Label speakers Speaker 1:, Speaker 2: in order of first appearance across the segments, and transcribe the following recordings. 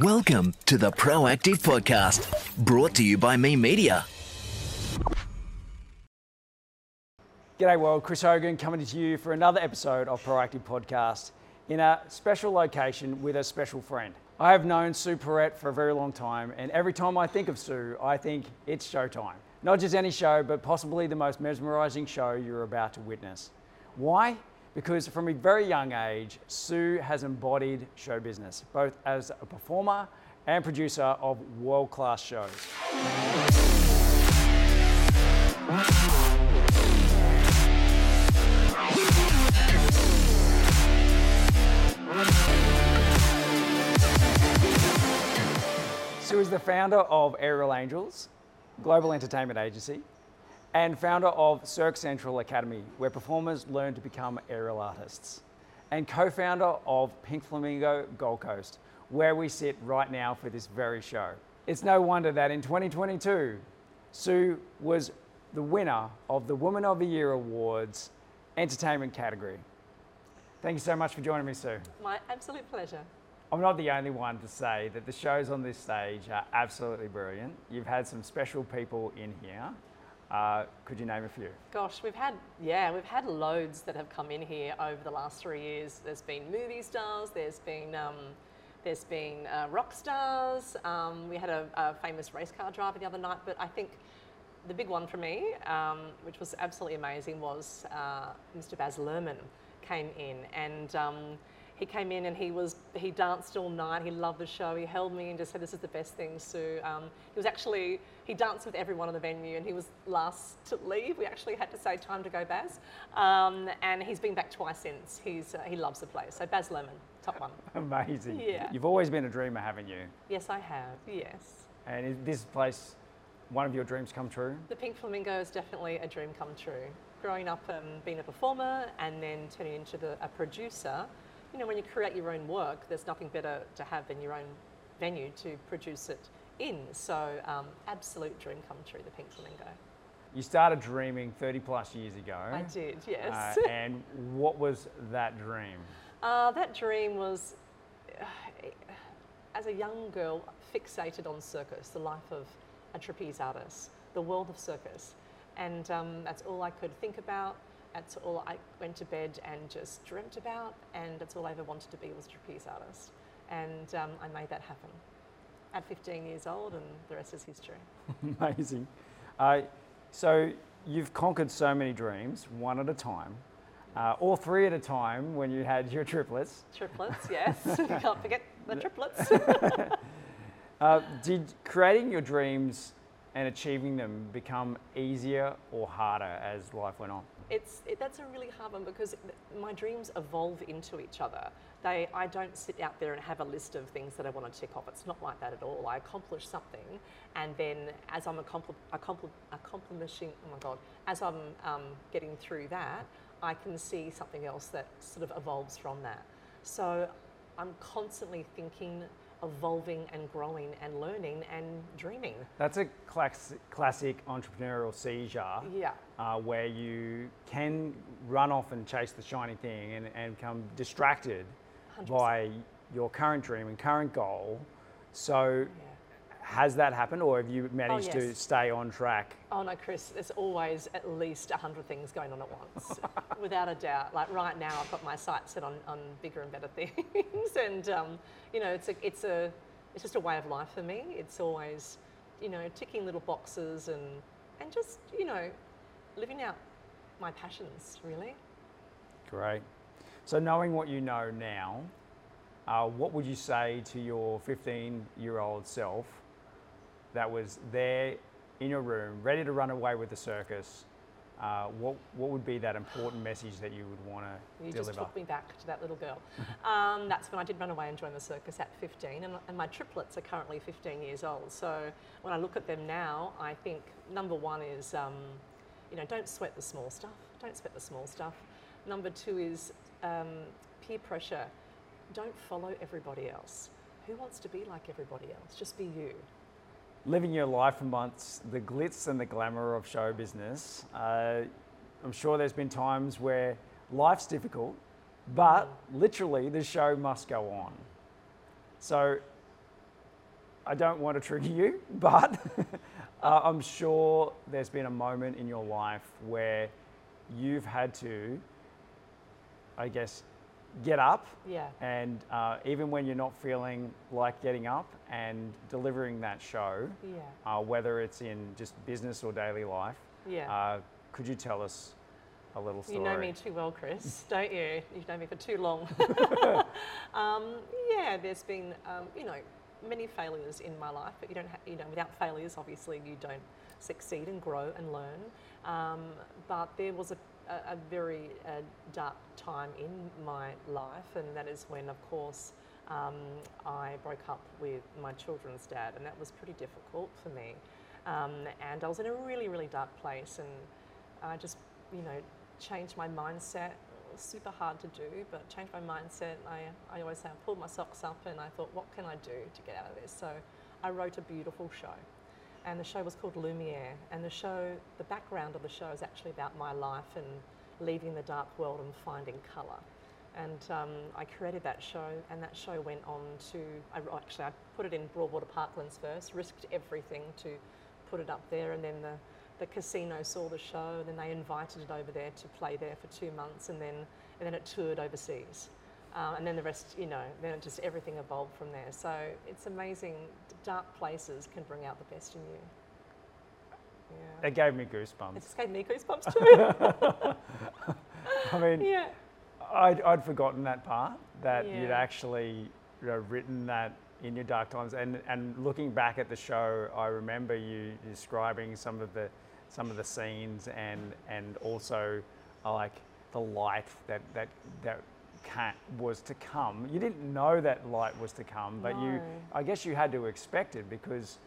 Speaker 1: Welcome to the Proactive Podcast, brought to you by Me Media.
Speaker 2: G'day world, Chris Hogan coming to you for another episode of Proactive Podcast in a special location with a special friend. I have known Sue Perrett for a very long time, and every time I think of Sue, I think it's showtime. Not just any show, but possibly the most mesmerizing show you're about to witness. Why? Because from a very young age, Sue has embodied show business, both as a performer and producer of world class shows. Sue is the founder of Aerial Angels, global entertainment agency, and founder of Cirque Central Academy, where performers learn to become aerial artists, and co founder of Pink Flamingo Gold Coast, where we sit right now for this very show. It's no wonder that in 2022, Sue was the winner of the Woman of the Year Awards entertainment category. Thank you so much for joining me, Sue.
Speaker 3: My absolute pleasure.
Speaker 2: I'm not the only one to say that the shows on this stage are absolutely brilliant. You've had some special people in here. Uh, could you name a few?
Speaker 3: Gosh, we've had, yeah, we've had loads that have come in here over the last three years. There's been movie stars, there's been, um, there's been uh, rock stars. Um, we had a, a famous race car driver the other night, but I think the big one for me, um, which was absolutely amazing, was uh, Mr. Baz Luhrmann came in and um, he came in and he was he danced all night. He loved the show. He held me and just said, "This is the best thing, Sue." Um, he was actually he danced with everyone in the venue, and he was last to leave. We actually had to say, "Time to go, Baz," um, and he's been back twice since. He's uh, he loves the place. So Baz Luhrmann, top one.
Speaker 2: Amazing.
Speaker 3: Yeah.
Speaker 2: You've always been a dreamer, haven't you?
Speaker 3: Yes, I have. Yes.
Speaker 2: And is this place one of your dreams come true?
Speaker 3: The Pink Flamingo is definitely a dream come true. Growing up um, being a performer and then turning into the, a producer, you know, when you create your own work, there's nothing better to have than your own venue to produce it in. So, um, absolute dream come true, the Pink Flamingo.
Speaker 2: You started dreaming 30 plus years ago.
Speaker 3: I did, yes.
Speaker 2: Uh, and what was that dream?
Speaker 3: Uh, that dream was, uh, as a young girl, fixated on circus, the life of a trapeze artist, the world of circus. And um, that's all I could think about. That's all I went to bed and just dreamt about. And that's all I ever wanted to be was a trapeze artist. And um, I made that happen at 15 years old, and the rest is history.
Speaker 2: Amazing. Uh, so you've conquered so many dreams, one at a time, uh, or three at a time when you had your triplets.
Speaker 3: Triplets, yes. Can't forget the triplets.
Speaker 2: Uh, did creating your dreams and achieving them become easier or harder as life went on?
Speaker 3: It's it, that's a really hard one because my dreams evolve into each other. They I don't sit out there and have a list of things that I want to tick off. It's not like that at all. I accomplish something, and then as I'm accompli- accompli- accomplishing, oh my god, as I'm um, getting through that, I can see something else that sort of evolves from that. So I'm constantly thinking evolving and growing and learning and dreaming.
Speaker 2: That's a class- classic entrepreneurial seizure.
Speaker 3: Yeah.
Speaker 2: Uh, where you can run off and chase the shiny thing and, and become distracted
Speaker 3: 100%.
Speaker 2: by your current dream and current goal. So,
Speaker 3: Yeah.
Speaker 2: Has that happened, or have you managed to
Speaker 3: Oh, yes.
Speaker 2: stay on track?
Speaker 3: Oh no, Chris, there's always at least a hundred things going on at once, without a doubt. Like right now, I've got my sights set on, on bigger and better things, and um, you know, it's a, it's a, it's just a way of life for me. It's always, you know, ticking little boxes and and just you know, living out my passions really.
Speaker 2: Great. So, knowing what you know now, uh, what would you say to your 15 year old self that was there in your room, ready to run away with the circus? Uh, what, what would be that important message that you would want to
Speaker 3: You
Speaker 2: deliver?
Speaker 3: just took me back to that little girl. um, that's when I did run away and join the circus at 15, and, and my triplets are currently 15 years old. So when I look at them now, I think number one is, um, you know, don't sweat the small stuff. Don't sweat the small stuff. Number two is um, peer pressure. Don't follow everybody else. Who wants to be like everybody else? Just be you.
Speaker 2: Living your life amongst the glitz and the glamour of show business, uh, I'm sure there's been times where life's difficult, but literally the show must go on. So, I don't want to trigger you, but uh, I'm sure there's been a moment in your life where you've had to, I guess, get up.
Speaker 3: Yeah.
Speaker 2: And uh, even when you're not feeling like getting up and delivering that show,
Speaker 3: Yeah.
Speaker 2: uh, whether it's in just business or daily life,
Speaker 3: Yeah.
Speaker 2: uh, could you tell us a little story?
Speaker 3: You know me too well, Chris, don't you? You've known me for too long. um, yeah, there's been, um, you know, many failures in my life, but you don't, ha- you know, without failures, obviously, you don't succeed and grow and learn. Um, but there was a, a, a very dark time in my life, and that is when, of course, um, I broke up with my children's dad, and that was pretty difficult for me. Um, and I was in a really, really dark place, and I just, you know, changed my mindset. Super hard to do, but changed my mindset. I, I always say I pulled my socks up and I thought, what can I do to get out of this? So I wrote a beautiful show. And the show was called Lumiere. And the show, the background of the show is actually about my life and leaving the dark world and finding colour. And um, I created that show, and that show went on to. I, actually, I put it in Broadwater Parklands first, risked everything to put it up there, and then the, the casino saw the show, and then they invited it over there to play there for two months, and then and then it toured overseas, uh, and then the rest, you know, then just everything evolved from there. So it's amazing. Dark places can bring out the best in you. Yeah.
Speaker 2: It gave me goosebumps.
Speaker 3: It just gave me goosebumps too.
Speaker 2: I mean,
Speaker 3: yeah.
Speaker 2: I'd, I'd forgotten that part that you'd actually you know, written that in your dark times. And, and looking back at the show, I remember you describing some of the some of the scenes and and also uh, like the light that that that ca was to come. You didn't know that light was to come, but you I guess you had to expect it because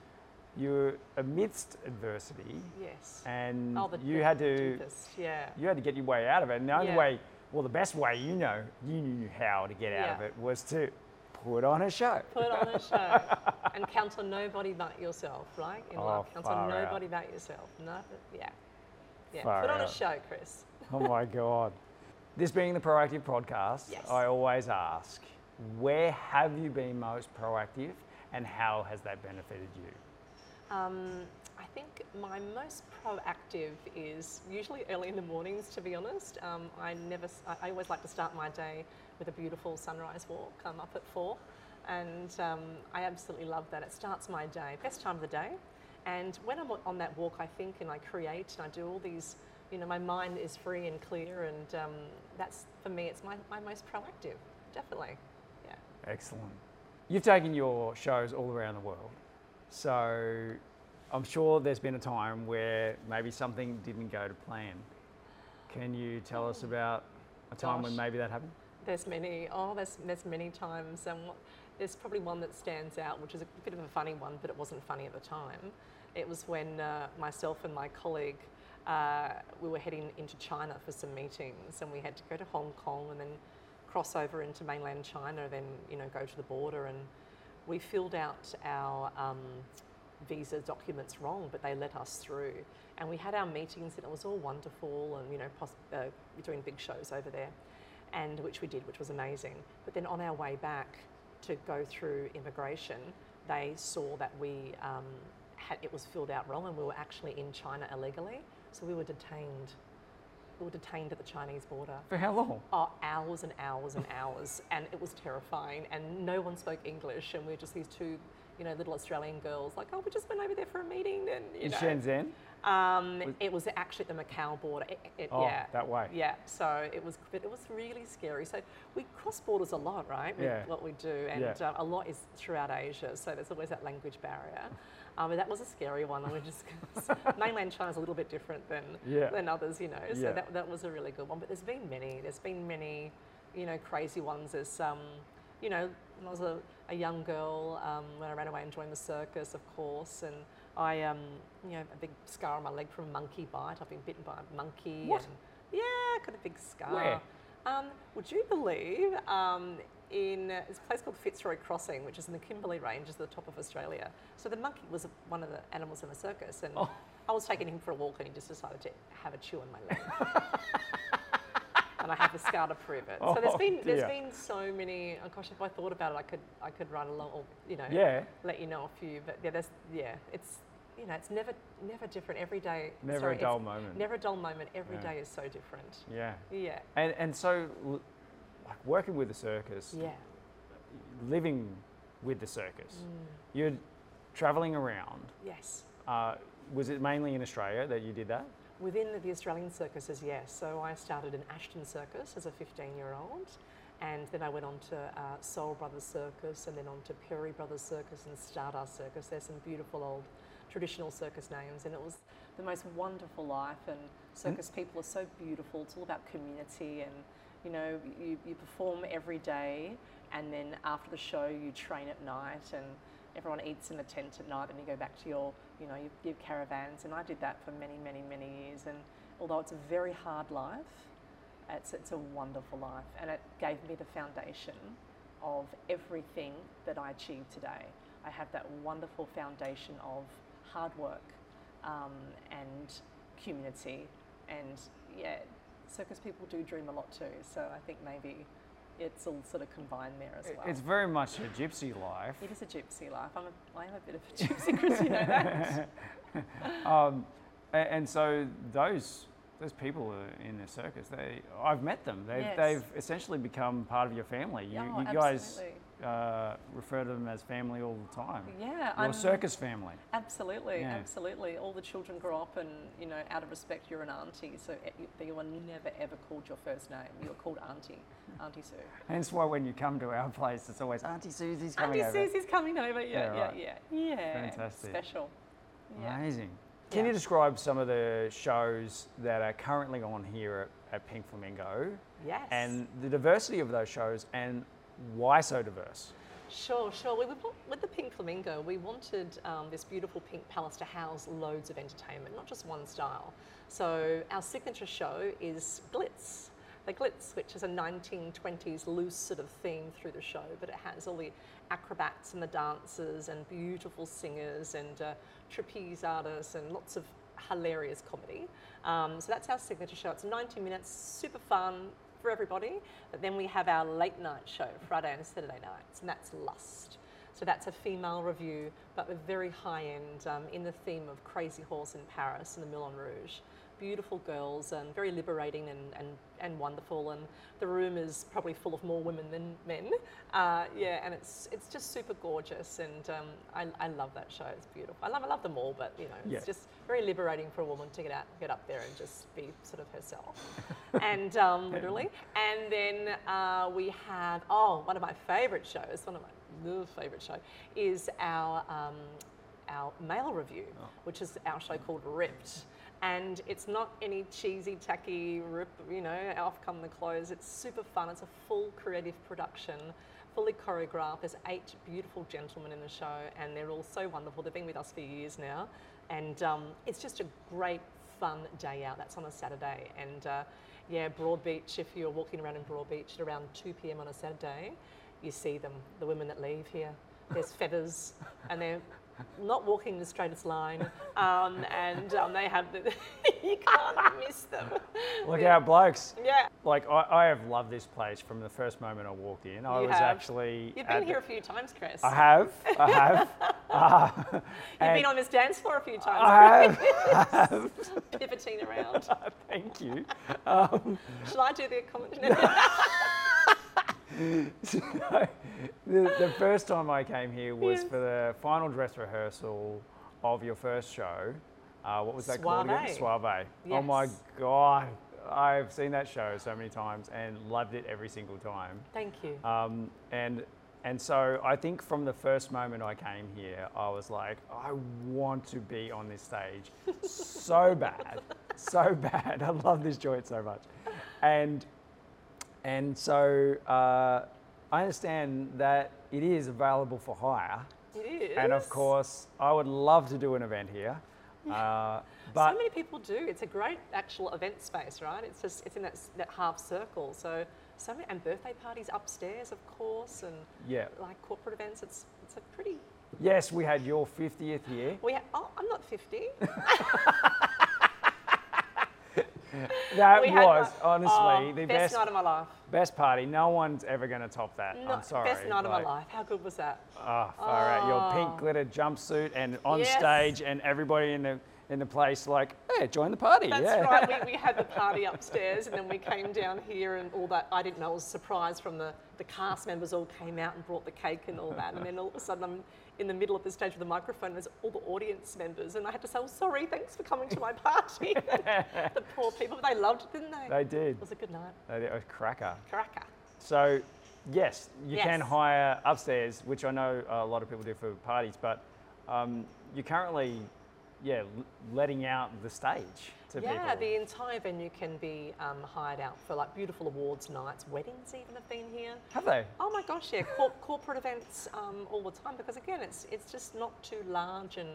Speaker 2: you're amidst adversity
Speaker 3: Yes.
Speaker 2: and
Speaker 3: Oh,
Speaker 2: you had to
Speaker 3: deepest, yeah.
Speaker 2: you had to get your way out of it. And the only
Speaker 3: Yeah.
Speaker 2: way, well, the best way you know, you knew how to get out of it was to put on a show.
Speaker 3: Put on a show and count on nobody but yourself, right? In
Speaker 2: Oh,
Speaker 3: life, count on
Speaker 2: far out.
Speaker 3: nobody but yourself. No, yeah. Yeah.
Speaker 2: Far
Speaker 3: Put on a show, Chris.
Speaker 2: oh my God. This being the Proactive podcast,
Speaker 3: Yes.
Speaker 2: I always ask, where have you been most proactive and how has that benefited you?
Speaker 3: Um, I think my most proactive is usually early in the mornings, to be honest. Um, I never, I always like to start my day with a beautiful sunrise walk. I'm up at four, and um, I absolutely love that. It starts my day, best time of the day. And when I'm on that walk, I think and I create and I do all these. You know, my mind is free and clear, and um, that's for me. It's my, my most proactive, definitely. Yeah.
Speaker 2: Excellent. You've taken your shows all around the world. So I'm sure there's been a time where maybe something didn't go to plan. Can you tell us about a time when maybe that happened?
Speaker 3: There's many. Oh, there's there's many times, and what, there's probably one that stands out, which is a bit of a funny one, but it wasn't funny at the time. It was when uh, myself and my colleague uh, we were heading into China for some meetings, and we had to go to Hong Kong and then cross over into mainland China, then you know go to the border, and we filled out our um, visa documents wrong, but they let us through. And we had our meetings, and it was all wonderful, and you know, poss- uh, doing big shows over there, and which we did, which was amazing. But then on our way back to go through immigration, they saw that we um, had it was filled out wrong, and we were actually in China illegally. So we were detained. We were detained at the Chinese border
Speaker 2: For how long?
Speaker 3: oh, hours and hours and hours, and it was terrifying. And no one spoke English, and we were just these two, you know, little Australian girls, like, oh, we just went over there for a meeting, and you
Speaker 2: In
Speaker 3: know.
Speaker 2: Shenzhen?
Speaker 3: Um, it was actually at the Macau border. It, it-
Speaker 2: Oh,
Speaker 3: yeah,
Speaker 2: that way.
Speaker 3: Yeah, so it was, but it was really scary. So we cross borders a lot, right? With
Speaker 2: Yeah.
Speaker 3: what we do, and
Speaker 2: Yeah.
Speaker 3: uh, a lot is throughout Asia. So there's always that language barrier. Um, but that was a scary one. and we just mainland China's a little bit different than
Speaker 2: Yeah.
Speaker 3: than others, you know. So
Speaker 2: Yeah.
Speaker 3: that, that was a really good one. But there's been many. There's been many, you know, crazy ones. There's um, you know, when I was a, a young girl, um, when I ran away and joined the circus, of course, and I, um, you know, a big scar on my leg from a monkey bite. I've been bitten by a monkey.
Speaker 2: What?
Speaker 3: And, yeah, got a big scar.
Speaker 2: Where?
Speaker 3: Um, would you believe um, in uh, this place called Fitzroy Crossing, which is in the Kimberley Ranges at the top of Australia? So the monkey was one of the animals in the circus, and
Speaker 2: Oh.
Speaker 3: I was taking him for a walk, and he just decided to have a chew on my leg. and I have the scar to prove it.
Speaker 2: Oh,
Speaker 3: so there's been there's
Speaker 2: dear.
Speaker 3: been so many. Oh gosh, if I thought about it, I could I could write a long, or, you know,
Speaker 2: Yeah.
Speaker 3: let you know a few. But yeah, there's yeah, it's you know, it's never never different every day.
Speaker 2: Never a
Speaker 3: sorry,
Speaker 2: dull
Speaker 3: it's
Speaker 2: moment.
Speaker 3: Never a dull moment. Every day
Speaker 2: Yeah.
Speaker 3: is so different.
Speaker 2: Yeah.
Speaker 3: Yeah,
Speaker 2: And, and so, like working with the circus,
Speaker 3: yeah.
Speaker 2: living with the circus,
Speaker 3: Mm.
Speaker 2: you're traveling around.
Speaker 3: Yes.
Speaker 2: Uh, was it mainly in Australia that you did that?
Speaker 3: Within the Australian circuses, yes. So I started in Ashton Circus as a 15 year old, and then I went on to uh, Sole Brothers Circus, and then on to Perry Brothers Circus and Stardust Circus. There's some beautiful old traditional circus names, and it was the most wonderful life. And circus people are so beautiful. It's all about community, and you know, you, you perform every day, and then after the show, you train at night, and everyone eats in a tent at night, and you go back to your, you know, your, your caravans. And I did that for many, many, many years. And although it's a very hard life, it's, it's a wonderful life, and it gave me the foundation of everything that I achieve today. I have that wonderful foundation of hard work um, and community, and yeah, circus people do dream a lot too. So I think maybe it's all sort of combined there as well.
Speaker 2: It's very much a gypsy life.
Speaker 3: It is a gypsy life. I'm a, I am a bit of a gypsy, Chris. You know that.
Speaker 2: Um, and so those those people in the circus, they I've met them. They've,
Speaker 3: Yes.
Speaker 2: they've essentially become part of your family. You,
Speaker 3: Oh,
Speaker 2: you guys
Speaker 3: absolutely.
Speaker 2: Uh, refer to them as family all the time.
Speaker 3: Yeah,
Speaker 2: Your
Speaker 3: I'm
Speaker 2: circus family.
Speaker 3: Absolutely,
Speaker 2: Yeah.
Speaker 3: absolutely. All the children grow up, and you know, out of respect, you're an auntie, so e- you, you are never ever called your first name. You are called auntie, Auntie Sue.
Speaker 2: Hence why when you come to our place, it's always Auntie Susie's coming
Speaker 3: Auntie
Speaker 2: over.
Speaker 3: Susie's coming over. Yeah,
Speaker 2: Yeah,
Speaker 3: yeah,
Speaker 2: right.
Speaker 3: yeah, yeah.
Speaker 2: Fantastic.
Speaker 3: Special. Yeah.
Speaker 2: Amazing. Can you describe some of the shows that are currently on here at, at Pink Flamingo
Speaker 3: Yes.
Speaker 2: and the diversity of those shows and why so diverse?
Speaker 3: Sure, sure. We, with the Pink Flamingo, we wanted um, this beautiful pink palace to house loads of entertainment, not just one style. So our signature show is Glitz. The Glitz, which is a 1920s loose sort of theme through the show, but it has all the acrobats and the dancers and beautiful singers and uh, trapeze artists and lots of hilarious comedy. Um, so that's our signature show. It's 90 minutes, super fun for everybody. But then we have our late night show, Friday and Saturday nights, and that's Lust. So that's a female revue, but with very high end um, in the theme of Crazy Horse in Paris and the Moulin Rouge. Beautiful girls and very liberating and, and, and wonderful. And the room is probably full of more women than men. Uh, yeah, and it's it's just super gorgeous. And um, I, I love that show. It's beautiful. I love I love them all, but you know, it's
Speaker 2: Yeah.
Speaker 3: just very liberating for a woman to get out, get up there and just be sort of herself. and um, literally. And then uh, we have oh, one of my favourite shows. One of my favourite show is our um, our male revue, which is our show called Ripped. And it's not any cheesy, tacky rip, you know, off come the clothes. It's super fun. It's a full creative production, fully choreographed. There's eight beautiful gentlemen in the show, and they're all so wonderful. They've been with us for years now. And um, it's just a great, fun day out. That's on a Saturday. And uh, yeah, Broadbeach, if you're walking around in Broadbeach at around 2 p.m. on a Saturday, you see them, the women that leave here. There's feathers, and they're not walking the straightest line, um, and um, they have the. you can't miss them.
Speaker 2: Look out, blokes.
Speaker 3: Yeah,
Speaker 2: Like, I, I have loved this place from the first moment I walked in. I
Speaker 3: You
Speaker 2: was
Speaker 3: have.
Speaker 2: actually.
Speaker 3: you've been here
Speaker 2: the-
Speaker 3: a few times, Chris.
Speaker 2: I have. I have. uh,
Speaker 3: You've been on this dance floor a few times,
Speaker 2: I have.
Speaker 3: pivoting around.
Speaker 2: Thank you.
Speaker 3: Shall I do the comment?
Speaker 2: So, the, the first time I came here was
Speaker 3: Yes.
Speaker 2: for the final dress rehearsal of your first show. Uh, what was that called again?
Speaker 3: Suave.
Speaker 2: Suave. Oh my God. I've seen that show so many times and loved it every single time.
Speaker 3: Thank you.
Speaker 2: Um, and and so I think from the first moment I came here, I was like, I want to be on this stage so bad, so bad. I love this joint so much, and and so uh, I understand that it is available for hire,
Speaker 3: it is.
Speaker 2: and of course I would love to do an event here, uh, but
Speaker 3: so many people do. It's a great actual event space, right? It's just it's in that, that half circle. So so many and birthday parties upstairs, of course, and
Speaker 2: yeah,
Speaker 3: like corporate events. It's it's a pretty.
Speaker 2: yes, we had your 50th year.
Speaker 3: We ha- oh, I'm not 50.
Speaker 2: That
Speaker 3: We had
Speaker 2: was
Speaker 3: one-
Speaker 2: honestly
Speaker 3: oh,
Speaker 2: the
Speaker 3: best,
Speaker 2: best
Speaker 3: night of my life.
Speaker 2: best party. No one's ever going to top that. I'm sorry.
Speaker 3: Best night of my
Speaker 2: like,
Speaker 3: life. How good was that?
Speaker 2: Oh, far out. Your pink
Speaker 3: Oh.
Speaker 2: glitter jumpsuit and on
Speaker 3: Yes.
Speaker 2: stage and everybody in the in the place like, hey, join the party.
Speaker 3: That's
Speaker 2: yeah.
Speaker 3: right. We, we had the party upstairs, and then we came down here, and all that. I didn't know. It was a surprise from the the cast members. All came out and brought the cake and all that. And then all of a sudden, I'm in the middle of the stage with the microphone. There's all the audience members, and I had to say, "Oh, sorry. Thanks for coming to my party." the poor people, but they loved it, didn't they?
Speaker 2: They did.
Speaker 3: It was a good night.
Speaker 2: They did. It was cracker.
Speaker 3: Cracker.
Speaker 2: So, yes, you can hire upstairs, which I know a lot of people do for parties, but um, you're currently, yeah, letting out the stage to
Speaker 3: Yeah,
Speaker 2: people.
Speaker 3: the entire venue can be um, hired out for like beautiful awards nights. Weddings even have been here.
Speaker 2: Have they?
Speaker 3: Oh my gosh, yeah, Cor- corporate events um, all the time because again, it's it's just not too large and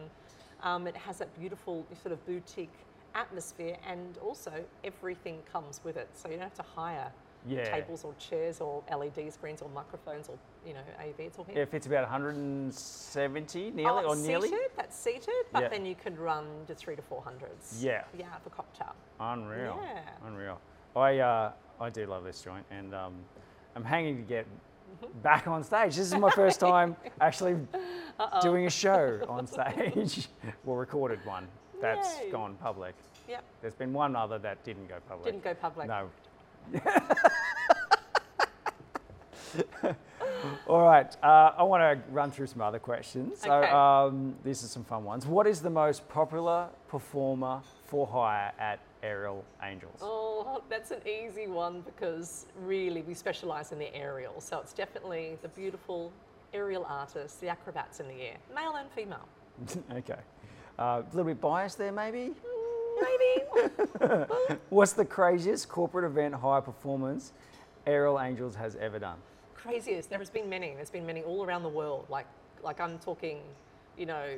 Speaker 3: um, it has that beautiful sort of boutique atmosphere and also everything comes with it. So you don't have to hire
Speaker 2: Yeah.
Speaker 3: tables or chairs or LED screens or microphones or you know AV. It's all here.
Speaker 2: It fits about 170 nearly,
Speaker 3: oh,
Speaker 2: or nearly.
Speaker 3: seated. That's seated, but
Speaker 2: Yeah.
Speaker 3: then you could run to three to four hundreds.
Speaker 2: Yeah.
Speaker 3: Yeah, for cocktail.
Speaker 2: Unreal.
Speaker 3: Yeah.
Speaker 2: Unreal. I uh, I do love this joint, and um, I'm hanging to get
Speaker 3: Mm-hmm.
Speaker 2: back on stage. This is my first time actually doing a show on stage. well, recorded one that's
Speaker 3: Yay.
Speaker 2: gone public.
Speaker 3: Yep.
Speaker 2: There's been one other that didn't go public.
Speaker 3: Didn't go public.
Speaker 2: No. All right, uh, I want to run through some other questions. So
Speaker 3: Okay.
Speaker 2: um, these are some fun ones. What is the most popular performer for hire at Aerial Angels?
Speaker 3: Oh, that's an easy one because really we specialise in the aerial. So it's definitely the beautiful aerial artists, the acrobats in the air, male and female.
Speaker 2: okay. Uh, a little bit biased there, maybe?
Speaker 3: Maybe.
Speaker 2: What's the craziest corporate event hire performance Aerial Angels has ever done?
Speaker 3: Craziest. There has been many. There's been many all around the world. Like, like I'm talking, you know,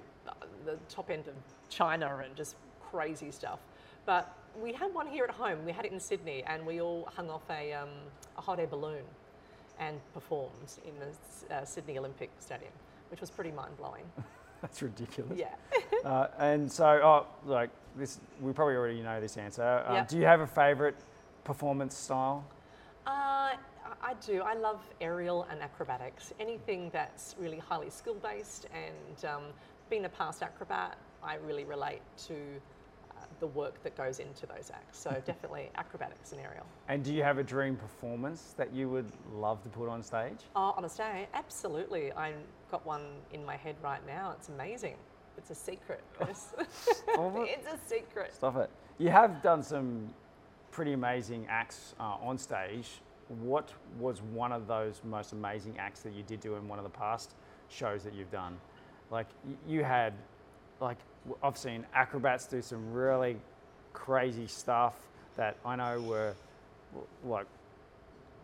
Speaker 3: the top end of China and just crazy stuff. But we had one here at home. We had it in Sydney, and we all hung off a, um, a hot air balloon and performed in the uh, Sydney Olympic Stadium, which was pretty mind blowing.
Speaker 2: That's ridiculous.
Speaker 3: Yeah.
Speaker 2: Uh, and so, oh, like this, we probably already know this answer. Um,
Speaker 3: Yeah.
Speaker 2: Do you have a favourite performance style?
Speaker 3: I- do. I love aerial and acrobatics. Anything that's really highly skill based, and um, being a past acrobat, I really relate to uh, the work that goes into those acts. So definitely acrobatics and aerial.
Speaker 2: And do you have a dream performance that you would love to put on stage?
Speaker 3: Oh, on a stage, absolutely. I've got one in my head right now. It's amazing. It's a secret, Chris. It's a secret.
Speaker 2: Stop it. You have done some pretty amazing acts uh, on stage. What was one of those most amazing acts that you did do in one of the past shows that you've done? Like you had, like I've seen acrobats do some really crazy stuff that I know were like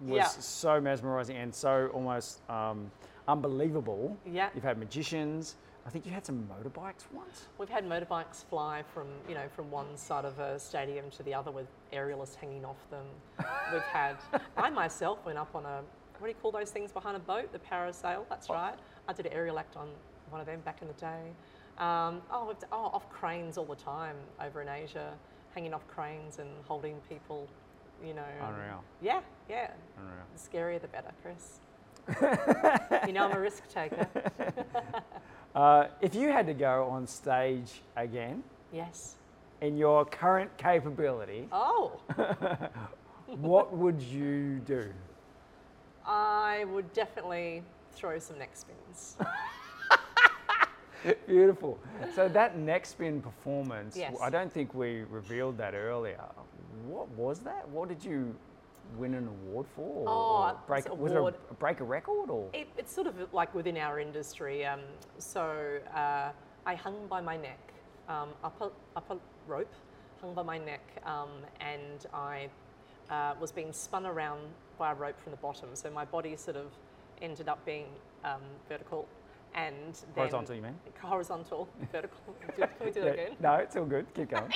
Speaker 2: was
Speaker 3: Yeah.
Speaker 2: so mesmerizing and so almost um, unbelievable.
Speaker 3: Yeah.
Speaker 2: You've had magicians. I think you had some motorbikes once.
Speaker 3: We've had motorbikes fly from, you know, from one side of a stadium to the other with aerialists hanging off them. We've had, I myself went up on a, what do you call those things behind a boat? The parasail, that's right. I did an aerial act on one of them back in the day. Um, oh, oh, off cranes all the time over in Asia, hanging off cranes and holding people, you know.
Speaker 2: Unreal.
Speaker 3: Yeah, yeah.
Speaker 2: Unreal.
Speaker 3: The scarier the better, Chris. You know I'm a risk taker.
Speaker 2: Uh, if you had to go on stage again
Speaker 3: Yes.
Speaker 2: in your current capability,
Speaker 3: Oh.
Speaker 2: what would you do?
Speaker 3: I would definitely throw some neck spins.
Speaker 2: Beautiful. So that neck spin performance,
Speaker 3: Yes.
Speaker 2: I don't think we revealed that earlier. What was that? What did you win an award for? Or-
Speaker 3: Oh,
Speaker 2: or break, was it a, a break a record or?
Speaker 3: It, it's sort of like within our industry. Um, so uh, I hung by my neck, um, up, a, up a rope, hung by my neck, um, and I uh, was being spun around by a rope from the bottom. So my body sort of ended up being um, vertical and then
Speaker 2: Horizontal, you mean?
Speaker 3: Horizontal, vertical. Can we do that
Speaker 2: Yeah,
Speaker 3: again?
Speaker 2: No, it's all good. Keep going.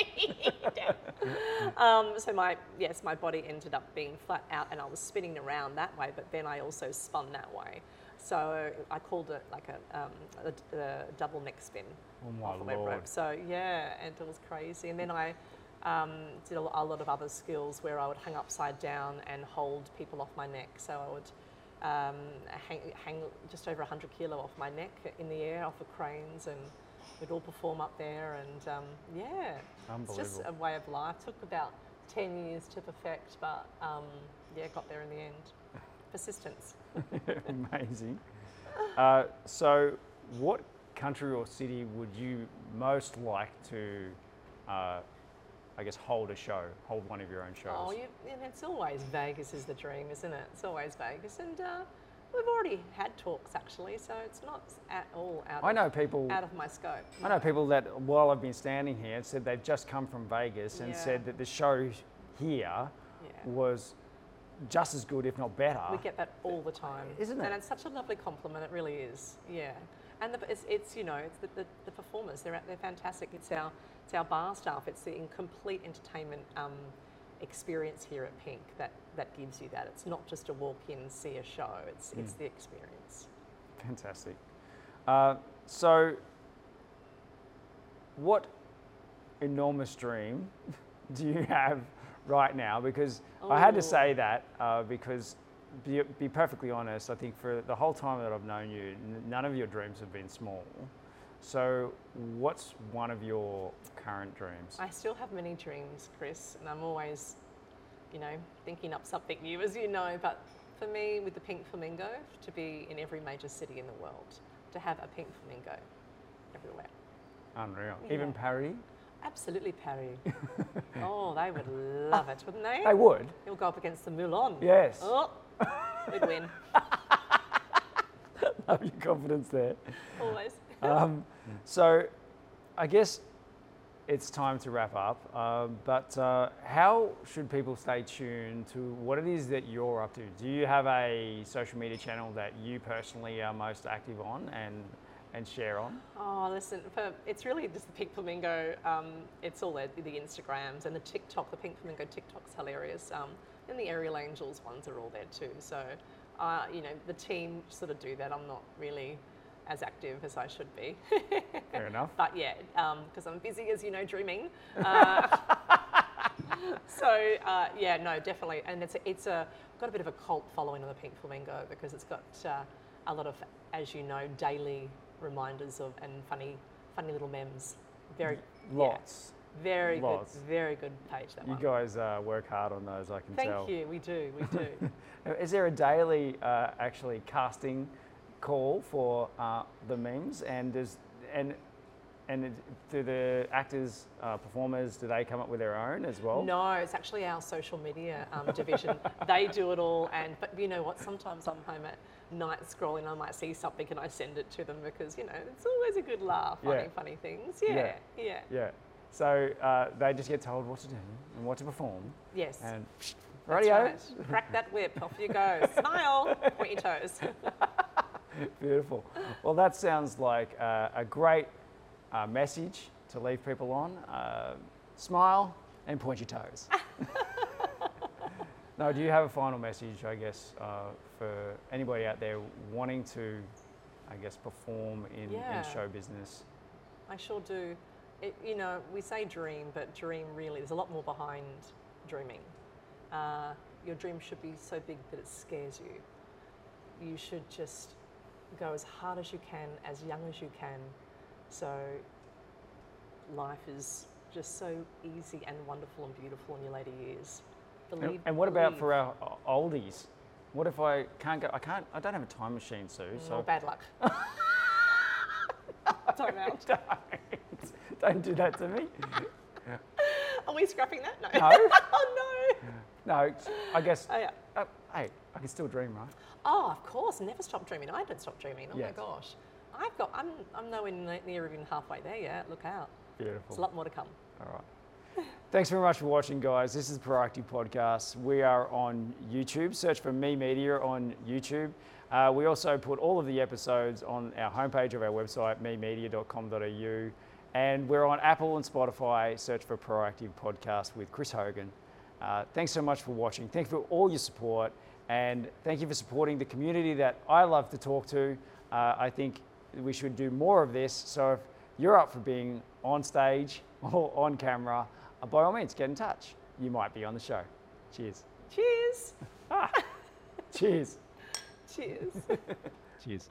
Speaker 3: Um, so my yes, my body ended up being flat out, and I was spinning around that way. But then I also spun that way. So I called it like a, um, a, a double neck spin
Speaker 2: Oh my
Speaker 3: off a web
Speaker 2: lord.
Speaker 3: rope. So yeah, and it was crazy. And then I Um, did a, a lot of other skills where I would hang upside down and hold people off my neck. So I would um, hang, hang just over 100 kilo off my neck in the air off of cranes and we'd all perform up there and um, yeah, it's just a way of life. Took about 10 years to perfect, but um, yeah, got there in the end. Persistence.
Speaker 2: Amazing. Uh, so, what country or city would you most like to, uh, I guess, hold a show, hold one of your own shows?
Speaker 3: Oh, you, and it's always Vegas is the dream, isn't it? It's always Vegas, and uh, we've already had talks actually, so it's not at all out.
Speaker 2: I
Speaker 3: of,
Speaker 2: know people.
Speaker 3: out of my scope.
Speaker 2: I know people that while I've been standing here said they've just come from Vegas and
Speaker 3: Yeah.
Speaker 2: said that the show here
Speaker 3: Yeah.
Speaker 2: was just as good, if not better.
Speaker 3: We get that all the time,
Speaker 2: Isn't it?
Speaker 3: And it's such a lovely compliment. It really is. Yeah. And the, it's, it's you know it's the, the, the performers. They're they're fantastic. It's our it's our bar staff. It's the in- complete entertainment um, experience here at Pink that that gives you that. It's not just a walk in, see a show. It's
Speaker 2: Mm.
Speaker 3: it's the experience.
Speaker 2: Fantastic. Uh, so, what enormous dream do you have right now? Because I had to say that uh, because, be, be perfectly honest, I think for the whole time that I've known you, n- none of your dreams have been small. So, what's one of your current dreams?
Speaker 3: I still have many dreams, Chris, and I'm always, you know, thinking up something new, as you know. But for me, with the Pink Flamingo, to be in every major city in the world, to have a Pink Flamingo everywhere.
Speaker 2: Unreal. Even Paris?
Speaker 3: Absolutely, Paris. oh, they would love it, wouldn't they?
Speaker 2: They would.
Speaker 3: He'll go up against the Moulin.
Speaker 2: Yes.
Speaker 3: Oh, we'd win.
Speaker 2: Love your confidence there.
Speaker 3: Always.
Speaker 2: Um, so, I guess it's time to wrap up. Um, but uh, how should people stay tuned to what it is that you're up to? Do you have a social media channel that you personally are most active on and and share on?
Speaker 3: Oh, listen, for, it's really just the Pink Flamingo. Um, it's all the, the Instagrams and the TikTok. The Pink Flamingo TikTok's hilarious. Um, and the Aerial Angels ones are all there too. So, uh, you know, the team sort of do that. I'm not really as active as I should be.
Speaker 2: Fair enough.
Speaker 3: But yeah, because I'm busy, as you know, dreaming. Uh, so uh, yeah, no, definitely, and it's a, it's a got a bit of a cult following on the Pink Flamingo because it's got uh, a lot of, as you know, daily reminders of and funny, funny little memes. Very yeah,
Speaker 2: Lots.
Speaker 3: very
Speaker 2: Lots.
Speaker 3: good, very good page that
Speaker 2: You
Speaker 3: one.
Speaker 2: guys uh, work hard on those, I can
Speaker 3: Thank
Speaker 2: tell.
Speaker 3: you. We do. We do.
Speaker 2: Is there a daily uh, actually casting call for uh, the memes and does and and do the actors, uh, performers, do they come up with their own as well?
Speaker 3: No, it's actually our social media um, division. they do it all, and but you know what? Sometimes I'm home at night scrolling. I might see something and I send it to them because you know it's always a good laugh, funny,
Speaker 2: Yeah.
Speaker 3: funny things. Yeah, yeah,
Speaker 2: Yeah. So uh, they just get told what to do and what to perform.
Speaker 3: yes.
Speaker 2: And radio.
Speaker 3: right. Crack that whip. Off you go. Smile. Point your toes.
Speaker 2: Beautiful. Well, that sounds like uh, a great uh, message to leave people on. Uh, smile and point your toes. no, do you have a final message, I guess, uh, for anybody out there wanting to, I guess, perform in,
Speaker 3: Yeah.
Speaker 2: in show business?
Speaker 3: I sure do. It, you know, we say dream, but dream really, there's a lot more behind dreaming. Uh, your dream should be so big that it scares you. You should just go as hard as you can, as young as you can. So life is just so easy and wonderful and beautiful in your later years.
Speaker 2: And,
Speaker 3: Believe,
Speaker 2: and what about for our oldies? What if I can't go? I can't. I don't have a time machine, Sue.
Speaker 3: Oh,
Speaker 2: So
Speaker 3: bad luck. Time out.
Speaker 2: don't, don't do that to me.
Speaker 3: Are we scrapping that? No.
Speaker 2: No.
Speaker 3: oh no.
Speaker 2: No, I guess.
Speaker 3: Oh yeah.
Speaker 2: Uh, hey, I can still dream, right?
Speaker 3: Oh, of course, never stop dreaming. I don't stop dreaming. Oh
Speaker 2: Yes.
Speaker 3: my gosh, I've got. I'm. I'm nowhere near even halfway there yet. Look out.
Speaker 2: Beautiful.
Speaker 3: There's a lot more to come.
Speaker 2: All right. Thanks very much for watching, guys. This is the Proactive Podcast. We are on YouTube. Search for Me Media on YouTube. Uh, we also put all of the episodes on our homepage of our website, memedia.com.au. And we're on Apple and Spotify. Search for Proactive Podcast with Chris Hogan. Uh, thanks so much for watching. Thank you for all your support. And thank you for supporting the community that I love to talk to. Uh, I think we should do more of this. So if you're up for being on stage or on camera, uh, by all means, get in touch. You might be on the show. Cheers.
Speaker 3: Cheers.
Speaker 2: Cheers.
Speaker 3: Cheers.
Speaker 2: Cheers.